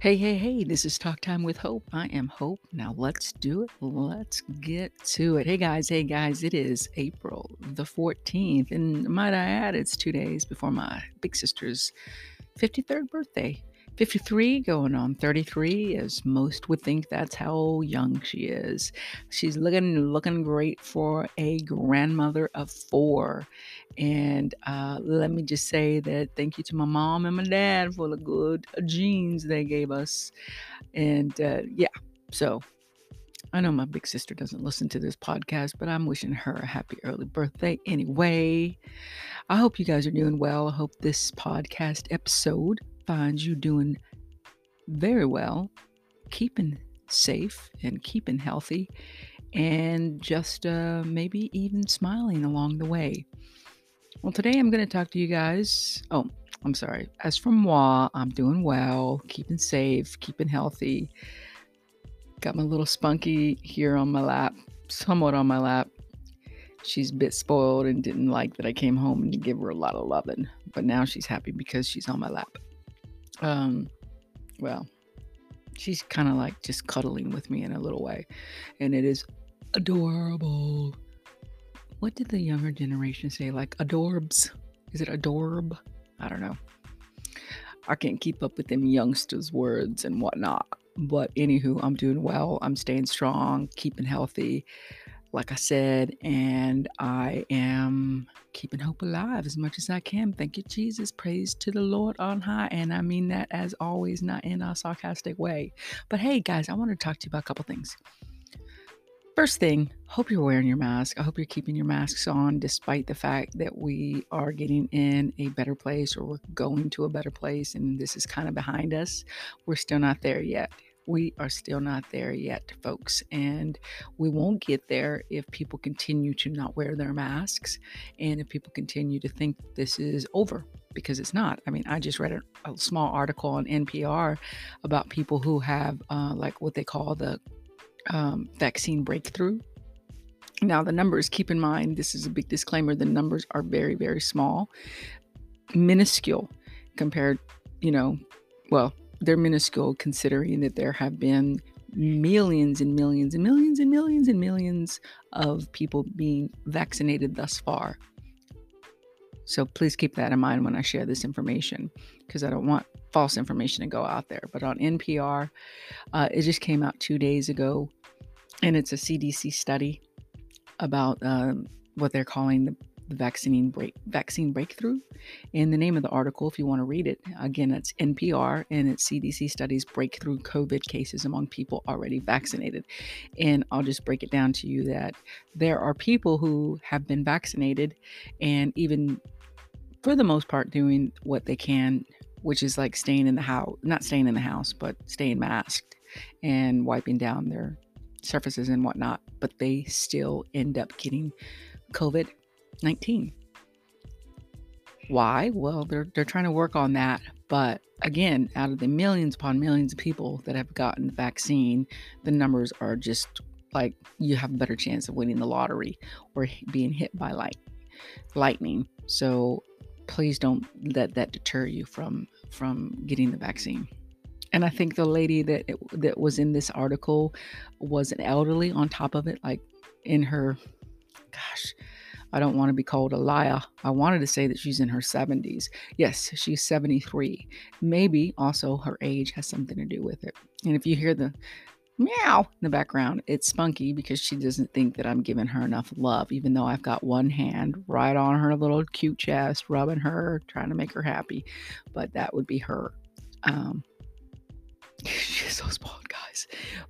Hey, hey, hey, this is Talk Time with Hope. I am Hope. Now let's do it. Let's get to it. Hey, guys, hey, guys, it is April the 14th. And might I add, it's two days before my big sister's 53rd birthday. 53 going on 33 as most would think that's how young she is she's looking looking great for a grandmother of four and uh, let me just say that thank you to my mom and my dad for the good genes they gave us and uh, yeah so I know my big sister doesn't listen to this podcast, but I'm wishing her a happy early birthday anyway. I hope you guys are doing well. I hope this podcast episode finds you doing very well, keeping safe and keeping healthy, and just uh, maybe even smiling along the way. Well, today I'm going to talk to you guys. Oh, I'm sorry. As for moi, I'm doing well, keeping safe, keeping healthy. Got my little spunky here on my lap, somewhat on my lap. She's a bit spoiled and didn't like that I came home and give her a lot of loving, but now she's happy because she's on my lap. Um, well, she's kind of like just cuddling with me in a little way, and it is adorable. What did the younger generation say? Like adorbs? Is it adorb? I don't know. I can't keep up with them youngsters' words and whatnot. But anywho, I'm doing well. I'm staying strong, keeping healthy like I said, and I am keeping hope alive as much as I can. Thank you, Jesus. Praise to the Lord on high. And I mean that as always, not in a sarcastic way. But hey, guys, I want to talk to you about a couple things. First thing, hope you're wearing your mask. I hope you're keeping your masks on despite the fact that we are getting in a better place or we're going to a better place and this is kind of behind us. We're still not there yet we are still not there yet, folks. And we won't get there if people continue to not wear their masks and if people continue to think this is over because it's not. I mean, I just read a, a small article on NPR about people who have, uh, like, what they call the um, vaccine breakthrough. Now, the numbers, keep in mind, this is a big disclaimer the numbers are very, very small, minuscule compared, you know, well, they're minuscule considering that there have been millions and millions and millions and millions and millions of people being vaccinated thus far. So please keep that in mind when I share this information because I don't want false information to go out there. But on NPR, uh, it just came out two days ago and it's a CDC study about um, what they're calling the the vaccine break vaccine breakthrough. And the name of the article, if you want to read it, again, it's NPR and it's CDC studies breakthrough COVID cases among people already vaccinated. And I'll just break it down to you that there are people who have been vaccinated and even for the most part doing what they can, which is like staying in the house, not staying in the house, but staying masked and wiping down their surfaces and whatnot, but they still end up getting COVID 19. Why? Well, they're they're trying to work on that, but again, out of the millions upon millions of people that have gotten the vaccine, the numbers are just like you have a better chance of winning the lottery or being hit by light lightning. So please don't let that deter you from from getting the vaccine. And I think the lady that that was in this article was an elderly on top of it, like in her, gosh, I don't want to be called a liar. I wanted to say that she's in her 70s. Yes, she's 73. Maybe also her age has something to do with it. And if you hear the meow in the background, it's Spunky because she doesn't think that I'm giving her enough love, even though I've got one hand right on her little cute chest, rubbing her, trying to make her happy. But that would be her. Um, she's so spoiled, guys.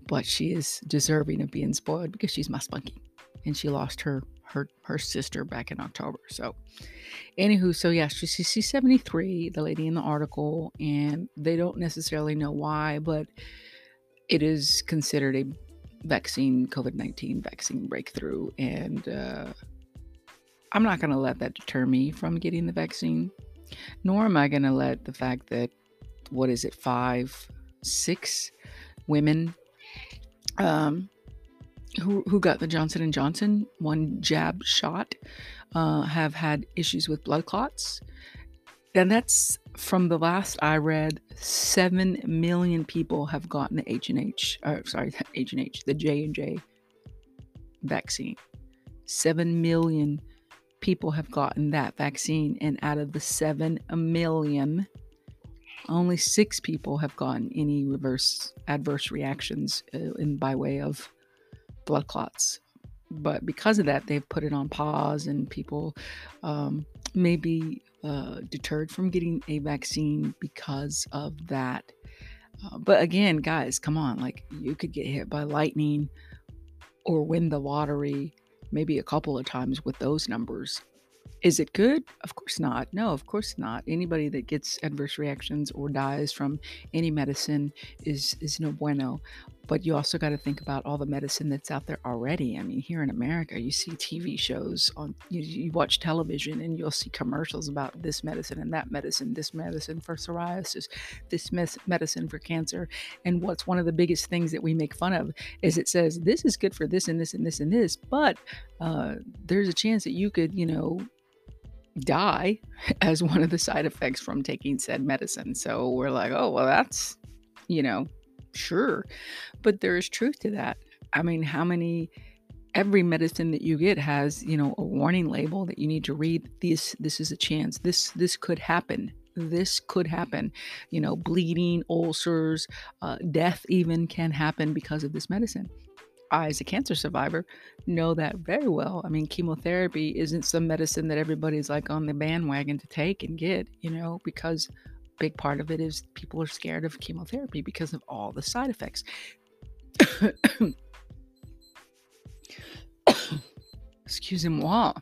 But she is deserving of being spoiled because she's my Spunky. And she lost her her her sister back in October. So, anywho, so yeah, she's she's 73, the lady in the article, and they don't necessarily know why, but it is considered a vaccine COVID 19 vaccine breakthrough, and uh, I'm not going to let that deter me from getting the vaccine, nor am I going to let the fact that what is it, five, six women um, who, who got the Johnson and Johnson one jab shot uh, have had issues with blood clots. And that's from the last I read, seven million people have gotten the H and H. Sorry, H and H, the J and J vaccine. Seven million people have gotten that vaccine, and out of the seven million, only six people have gotten any reverse adverse reactions uh, in by way of blood clots. But because of that, they've put it on pause, and people um, maybe uh, deterred from getting a vaccine because of that. Uh, but again, guys, come on, like you could get hit by lightning or win the lottery maybe a couple of times with those numbers. Is it good? Of course not. No, of course not. Anybody that gets adverse reactions or dies from any medicine is is no bueno. But you also got to think about all the medicine that's out there already. I mean, here in America, you see TV shows on you, you watch television and you'll see commercials about this medicine and that medicine, this medicine for psoriasis, this mes- medicine for cancer. And what's one of the biggest things that we make fun of is it says this is good for this and this and this and this, but uh, there's a chance that you could, you know, die as one of the side effects from taking said medicine. So we're like, oh, well, that's, you know, sure. But there is truth to that. I mean, how many every medicine that you get has, you know, a warning label that you need to read this this is a chance. This this could happen. This could happen. You know, bleeding, ulcers, uh, death even can happen because of this medicine. I, as a cancer survivor, know that very well. I mean, chemotherapy isn't some medicine that everybody's like on the bandwagon to take and get, you know, because big part of it is people are scared of chemotherapy because of all the side effects. Excuse moi.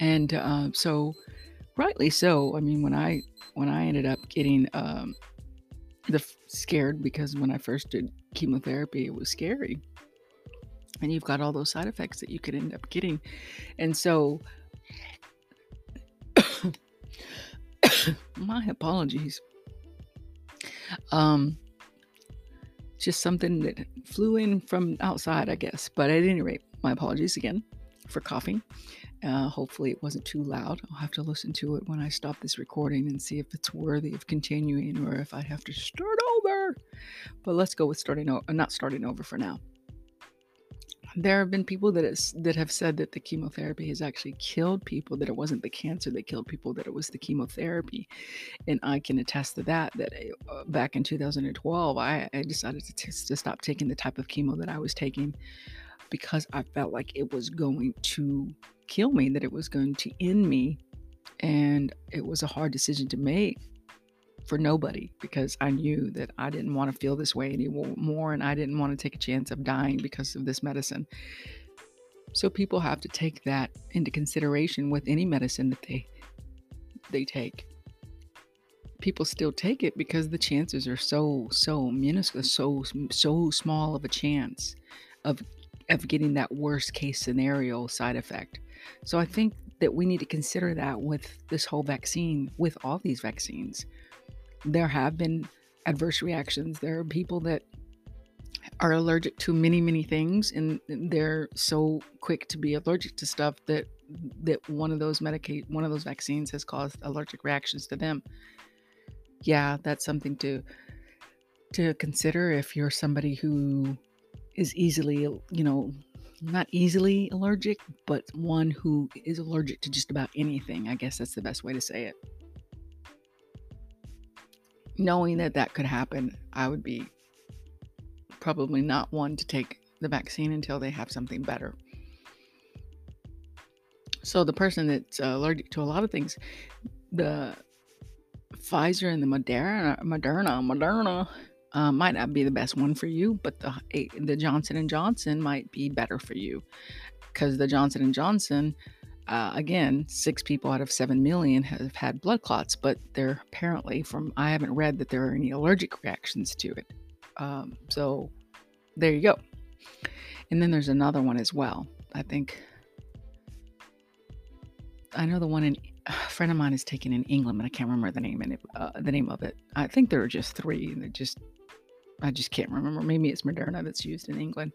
And uh, so, rightly so. I mean, when I when I ended up getting um, the scared because when I first did chemotherapy, it was scary and you've got all those side effects that you could end up getting. And so, my apologies. Um, just something that flew in from outside, I guess. But at any rate, my apologies again for coughing. Uh, hopefully, it wasn't too loud. I'll have to listen to it when I stop this recording and see if it's worthy of continuing or if I have to start over. But let's go with starting over, not starting over for now there have been people that is, that have said that the chemotherapy has actually killed people that it wasn't the cancer that killed people that it was the chemotherapy. And i can attest to that that uh, back in 2012 i, I decided to, t- to stop taking the type of chemo that i was taking because i felt like it was going to kill me that it was going to end me and it was a hard decision to make for nobody because I knew that I didn't want to feel this way anymore and I didn't want to take a chance of dying because of this medicine. So people have to take that into consideration with any medicine that they they take. People still take it because the chances are so so minuscule, so so small of a chance of of getting that worst case scenario side effect. So I think that we need to consider that with this whole vaccine, with all these vaccines there have been adverse reactions. There are people that are allergic to many many things and they're so quick to be allergic to stuff that that one of those medicate one of those vaccines has caused allergic reactions to them yeah that's something to to consider if you're somebody who is easily you know not easily allergic but one who is allergic to just about anything i guess that's the best way to say it knowing that that could happen, I would be probably not one to take the vaccine until they have something better. So the person that's uh, allergic to a lot of things, the Pfizer and the Moderna, Moderna, Moderna uh, might not be the best one for you, but the the Johnson and Johnson might be better for you because the Johnson and Johnson uh, again, six people out of seven million have had blood clots, but they're apparently, from I haven't read that there are any allergic reactions to it. Um, so there you go. And then there's another one as well. I think I know the one in a friend of mine is taken in England, but I can't remember the name and uh, the name of it. I think there are just three. and They just I just can't remember. Maybe it's Moderna that's used in England.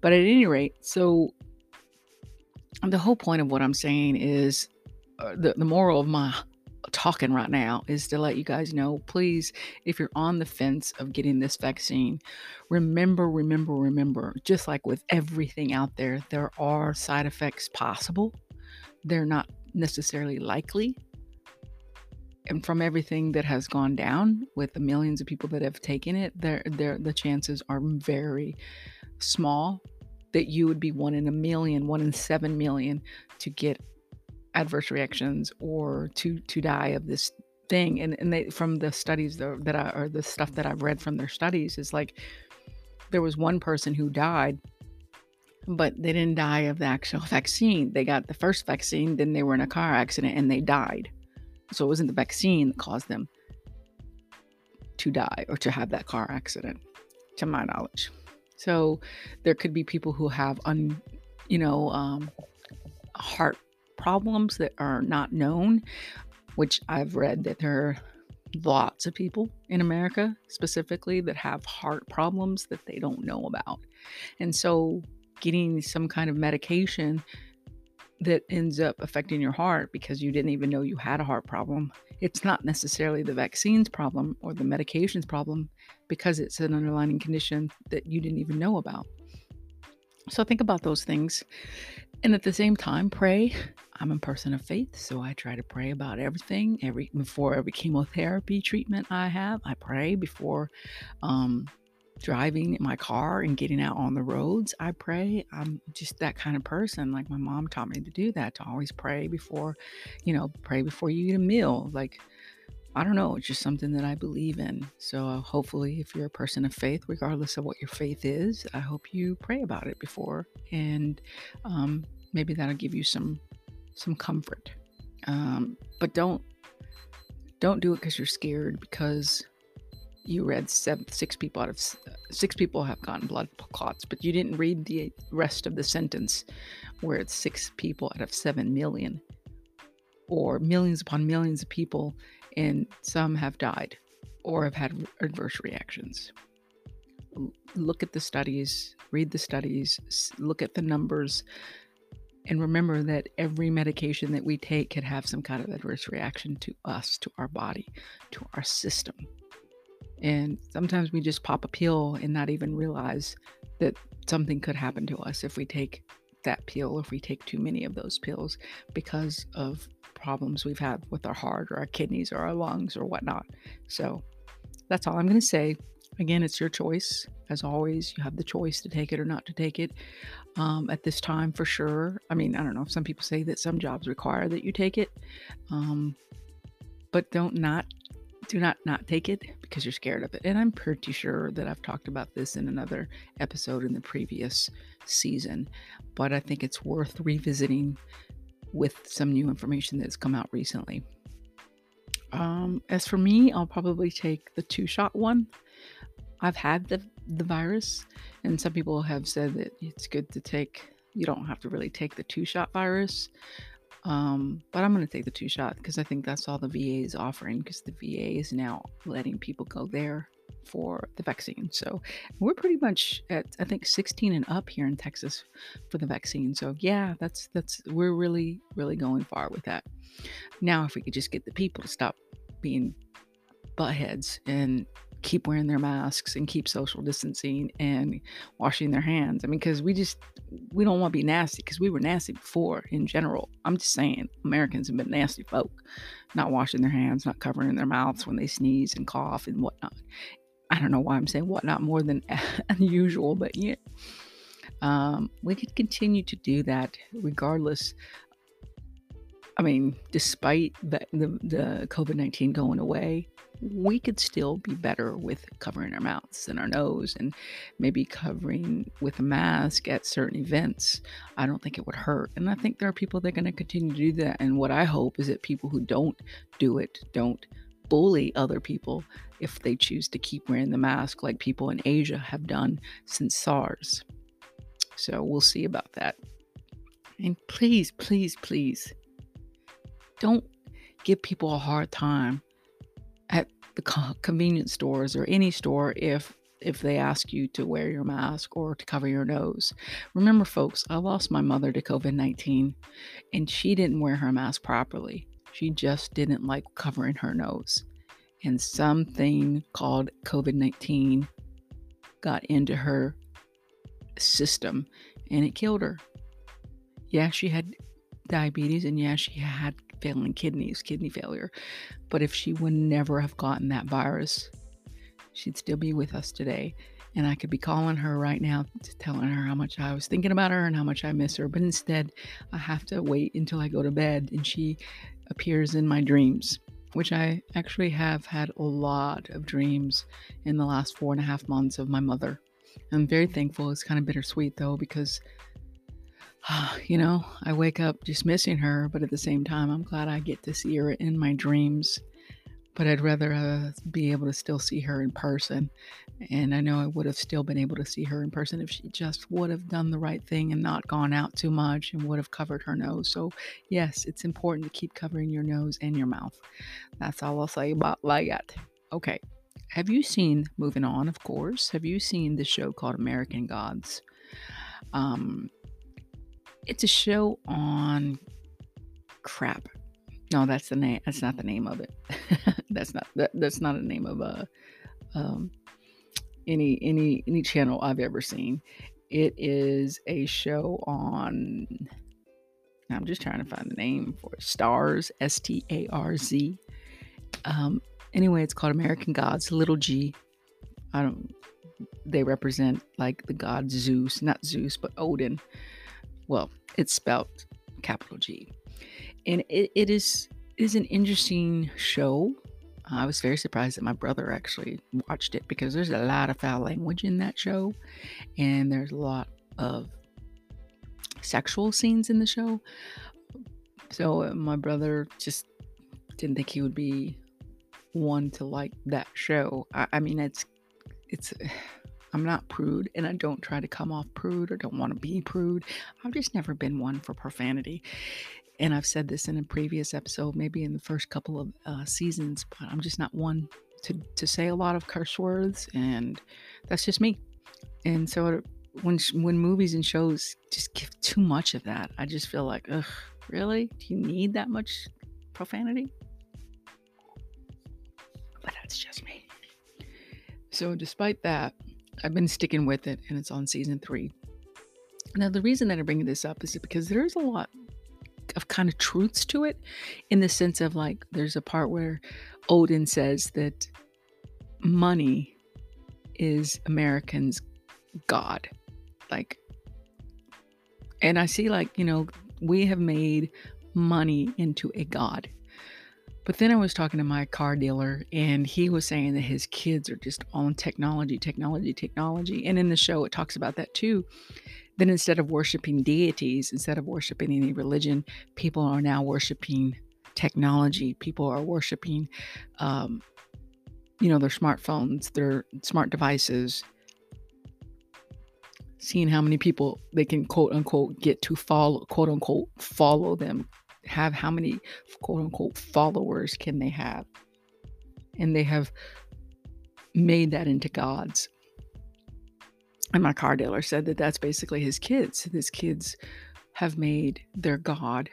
But at any rate, so the whole point of what I'm saying is uh, the, the moral of my talking right now is to let you guys know please, if you're on the fence of getting this vaccine, remember, remember, remember, just like with everything out there, there are side effects possible. They're not necessarily likely. And from everything that has gone down with the millions of people that have taken it, there, there, the chances are very small that you would be one in a million, one in seven million to get adverse reactions or to to die of this thing. And and they from the studies that I or the stuff that I've read from their studies is like there was one person who died but they didn't die of the actual vaccine. They got the first vaccine then they were in a car accident and they died. So it wasn't the vaccine that caused them to die or to have that car accident to my knowledge so there could be people who have un you know um heart problems that are not known, which I've read that there are lots of people in America specifically that have heart problems that they don't know about. And so getting some kind of medication that ends up affecting your heart because you didn't even know you had a heart problem. It's not necessarily the vaccine's problem or the medication's problem because it's an underlying condition that you didn't even know about. So think about those things. And at the same time, pray. I'm a person of faith, so I try to pray about everything. Every before every chemotherapy treatment I have, I pray before um, driving in my car and getting out on the roads. I pray. I'm just that kind of person. Like my mom taught me to do that. To always pray before, you know, pray before you eat a meal. Like I don't know, it's just something that I believe in. So uh, hopefully, if you're a person of faith, regardless of what your faith is, I hope you pray about it before, and um, maybe that'll give you some some comfort. Um, but don't don't do it because you're scared because you read seven, six people out of six people have gotten blood clots, but you didn't read the rest of the sentence where it's six people out of seven million or millions upon millions of people and some have died or have had adverse reactions. Look at the studies, read the studies, look at the numbers, and remember that every medication that we take could have some kind of adverse reaction to us, to our body, to our system. And sometimes we just pop a pill and not even realize that something could happen to us if we take that pill, if we take too many of those pills because of problems we've had with our heart or our kidneys or our lungs or whatnot. So that's all I'm going to say. Again, it's your choice. As always, you have the choice to take it or not to take it um, at this time for sure. I mean, I don't know. Some people say that some jobs require that you take it, um, but don't not do not not take it because you're scared of it. And I'm pretty sure that I've talked about this in another episode in the previous season, but I think it's worth revisiting with some new information that's come out recently. Um, as for me, I'll probably take the two shot one. I've had the, the virus, and some people have said that it's good to take, you don't have to really take the two shot virus. Um, but I'm going to take the two shot because I think that's all the VA is offering because the VA is now letting people go there for the vaccine. So we're pretty much at I think 16 and up here in Texas for the vaccine. So yeah, that's that's we're really really going far with that. Now if we could just get the people to stop being buttheads and keep wearing their masks and keep social distancing and washing their hands. I mean, because we just we don't want to be nasty because we were nasty before in general. I'm just saying Americans have been nasty folk, not washing their hands, not covering their mouths when they sneeze and cough and whatnot. I don't know why I'm saying whatnot more than unusual, but yeah. Um, we could continue to do that regardless. I mean, despite the, the, the COVID 19 going away, we could still be better with covering our mouths and our nose and maybe covering with a mask at certain events. I don't think it would hurt. And I think there are people that are going to continue to do that. And what I hope is that people who don't do it don't bully other people if they choose to keep wearing the mask, like people in Asia have done since SARS. So we'll see about that. And please, please, please don't give people a hard time the convenience stores or any store if if they ask you to wear your mask or to cover your nose. Remember folks, I lost my mother to COVID-19 and she didn't wear her mask properly She just didn't like covering her nose. And something called COVID 19 got into her system and it killed her. Yeah, she had diabetes and yeah, she had failing kidneys, kidney failure. But if she would never have gotten that virus, she'd still be with us today. And I could be calling her right now, telling her how much I was thinking about her and how much I miss her. But instead, I have to wait until I go to bed and she appears in my dreams, which I actually have had a lot of dreams in the last four and a half months of my mother. I'm very thankful. It's kind of bittersweet though, because you know, I wake up just missing her, but at the same time, I'm glad I get to see her in my dreams. But I'd rather uh, be able to still see her in person. And I know I would have still been able to see her in person if she just would have done the right thing and not gone out too much and would have covered her nose. So, yes, it's important to keep covering your nose and your mouth. That's all I'll say about that. Okay. Have you seen, moving on, of course, have you seen the show called American Gods? Um, it's a show on crap. No, that's the name. That's not the name of it. that's not that, that's not a name of a um, any any any channel I've ever seen. It is a show on. I'm just trying to find the name for it. Starz. S T A R Z. Um, anyway, it's called American Gods. Little G. I don't. They represent like the god Zeus, not Zeus, but Odin. Well, it's spelled capital G. And it, it is it is an interesting show. I was very surprised that my brother actually watched it because there's a lot of foul language in that show, and there's a lot of sexual scenes in the show. So uh, my brother just didn't think he would be one to like that show. I, I mean, it's it's I'm not prude and I don't try to come off prude or don't want to be prude. I've just never been one for profanity. And I've said this in a previous episode, maybe in the first couple of uh, seasons, but I'm just not one to, to say a lot of curse words. And that's just me. And so when, when movies and shows just give too much of that, I just feel like, ugh, really? Do you need that much profanity? But that's just me. So, despite that, I've been sticking with it, and it's on season three. Now, the reason that I bring this up is because there's a lot of kind of truths to it, in the sense of like, there's a part where Odin says that money is Americans' God. Like, and I see, like, you know, we have made money into a God. But then I was talking to my car dealer, and he was saying that his kids are just on technology, technology, technology. And in the show, it talks about that too. Then instead of worshiping deities, instead of worshiping any religion, people are now worshiping technology. People are worshiping, um, you know, their smartphones, their smart devices, seeing how many people they can quote unquote get to follow, quote unquote, follow them have how many quote unquote followers can they have? And they have made that into gods. And my car dealer said that that's basically his kids. His kids have made their god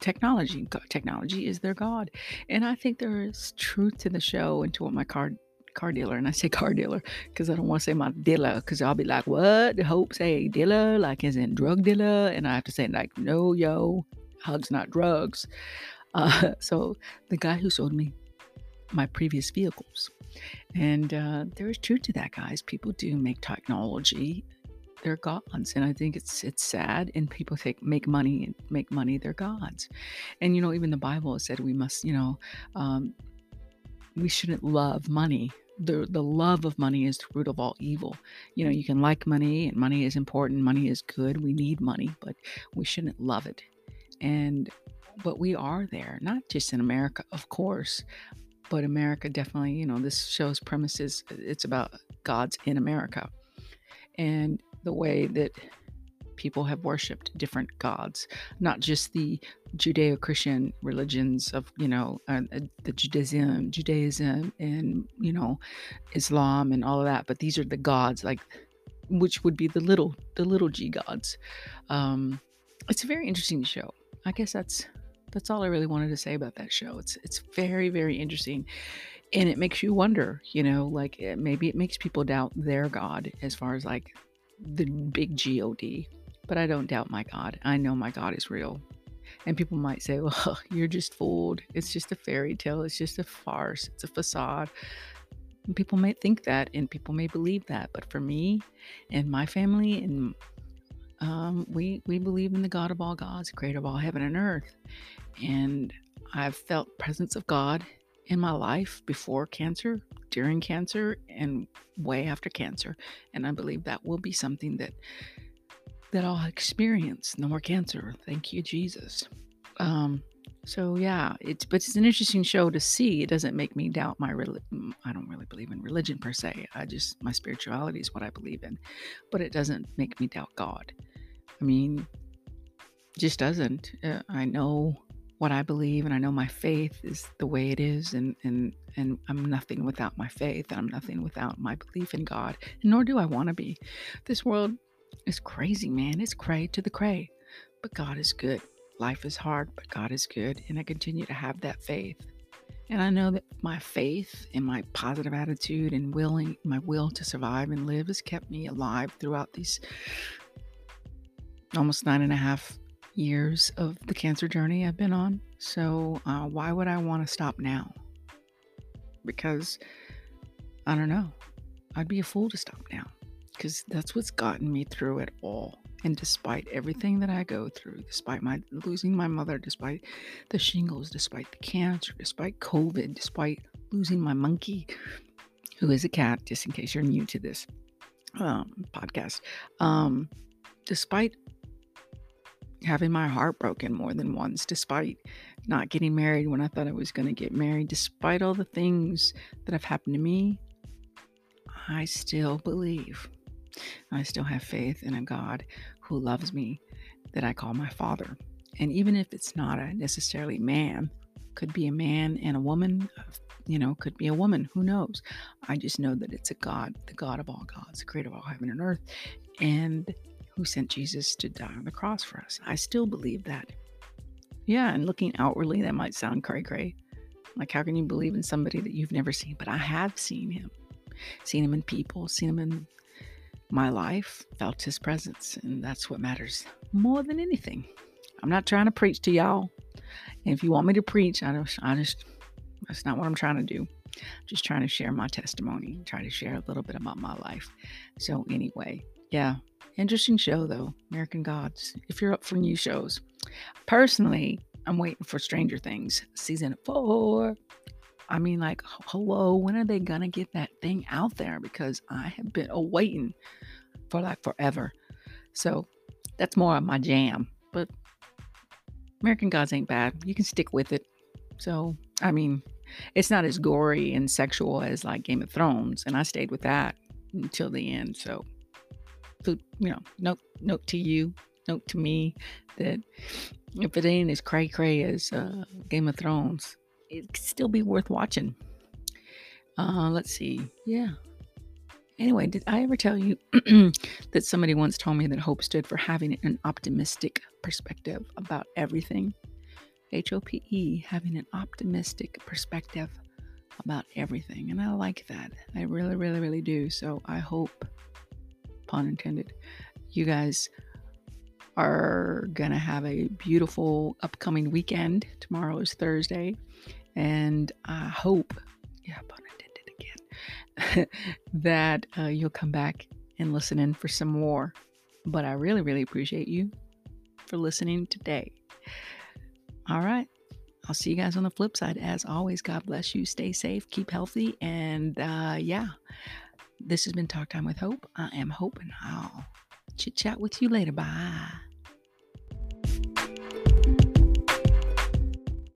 technology. Technology is their god. And I think there is truth to the show and to what my car car dealer, and I say car dealer because I don't want to say my dealer because I'll be like, what? Hope say dealer, like as in drug dealer, and I have to say like, no, yo, hugs, not drugs. Uh, so the guy who sold me my previous vehicles. And uh, there is truth to that, guys. People do make technology their gods, and I think it's it's sad. And people take make money and make money their gods. And you know, even the Bible said we must, you know, um, we shouldn't love money. The the love of money is the root of all evil. You know, you can like money, and money is important. Money is good. We need money, but we shouldn't love it and but we are there, not just in America, of course, but America definitely, you know, this show's premises it's about gods in America and the way that people have worshipped different gods, not just the Judeo-Christian religions of, you know, uh, uh, the Judaism, Judaism and, you know, Islam and all of that, but these are the gods like which would be the little the little g gods. Um it's a very interesting show. I guess that's That's all I really wanted to say about that show. It's it's very very interesting, and it makes you wonder. You know, like it, maybe it makes people doubt their God as far as like the big God. But I don't doubt my God. I know my God is real. And people might say, well, you're just fooled. It's just a fairy tale. It's just a farce. It's a facade. And people may think that and people may believe that. But for me and my family and um, we we believe in the God of all gods, creator of all heaven and earth. And I've felt presence of God in my life before cancer, during cancer, and way after cancer. And I believe that will be something that that I'll experience. No more cancer. Thank you, Jesus. Um, so yeah, it's but it's an interesting show to see. It doesn't make me doubt my religion. I don't really believe in religion per se. I just my spirituality is what I believe in, but it doesn't make me doubt God. I mean, just doesn't. Uh, I know what I believe, and I know my faith is the way it is, and and and I'm nothing without my faith, and I'm nothing without my belief in God. nor do I want to be. This world is crazy, man. It's cray to the cray, but God is good. Life is hard, but God is good. And I continue to have that faith. And I know that my faith and my positive attitude and willing my will to survive and live has kept me alive throughout these almost nine and a half years of the cancer journey I've been on. So uh, why would I want to stop now? Because I don't know. I'd be a fool to stop now because that's what's gotten me through it all. And despite everything that I go through, despite my losing my mother, despite the shingles, despite the cancer, despite COVID, despite losing my monkey, who is a cat, just in case you're new to this um, podcast, um, despite having my heart broken more than once, despite not getting married when I thought I was going to get married, despite all the things that have happened to me, I still believe. I still have faith in a God who loves me that I call my father. And even if it's not a necessarily man, could be a man and a woman, you know, could be a woman, who knows? I just know that it's a God, the God of all gods, the creator of all heaven and earth, and who sent Jesus to die on the cross for us. I still believe that. Yeah, and looking outwardly, that might sound cray cray. Like, how can you believe in somebody that you've never seen? But I have seen him, seen him in people, seen him in my life, felt his presence, and that's what matters more than anything. I'm not trying to preach to y'all. And if you want me to preach, I just, I just, that's not what I'm trying to do. I'm just trying to share my testimony, try to share a little bit about my life. So, anyway, yeah, interesting show though, American Gods. If you're up for new shows, personally, I'm waiting for Stranger Things season four. I mean, like, hello, when are they gonna get that thing out there? Because I have been awaiting for like forever. So that's more of my jam. But American Gods ain't bad. You can stick with it. So, I mean, it's not as gory and sexual as like Game of Thrones, and I stayed with that until the end. So, you know, note note to you, note to me that if it ain't as cray cray as uh, Game of Thrones, it could still be worth watching. Uh, let's see. Yeah. Anyway, did I ever tell you that somebody once told me that hope stood for having an optimistic perspective about everything? H O P E, having an optimistic perspective about everything. And I like that. I really, really, really do. So I hope, pun intended, you guys are going to have a beautiful upcoming weekend. Tomorrow is Thursday. And I hope, yeah, pun intended again, that uh, you'll come back and listen in for some more. But I really, really appreciate you for listening today. All right. I'll see you guys on the flip side. As always, God bless you. Stay safe, keep healthy. And uh, yeah, this has been Talk Time with Hope. I am Hope, and I'll chit chat with you later. Bye.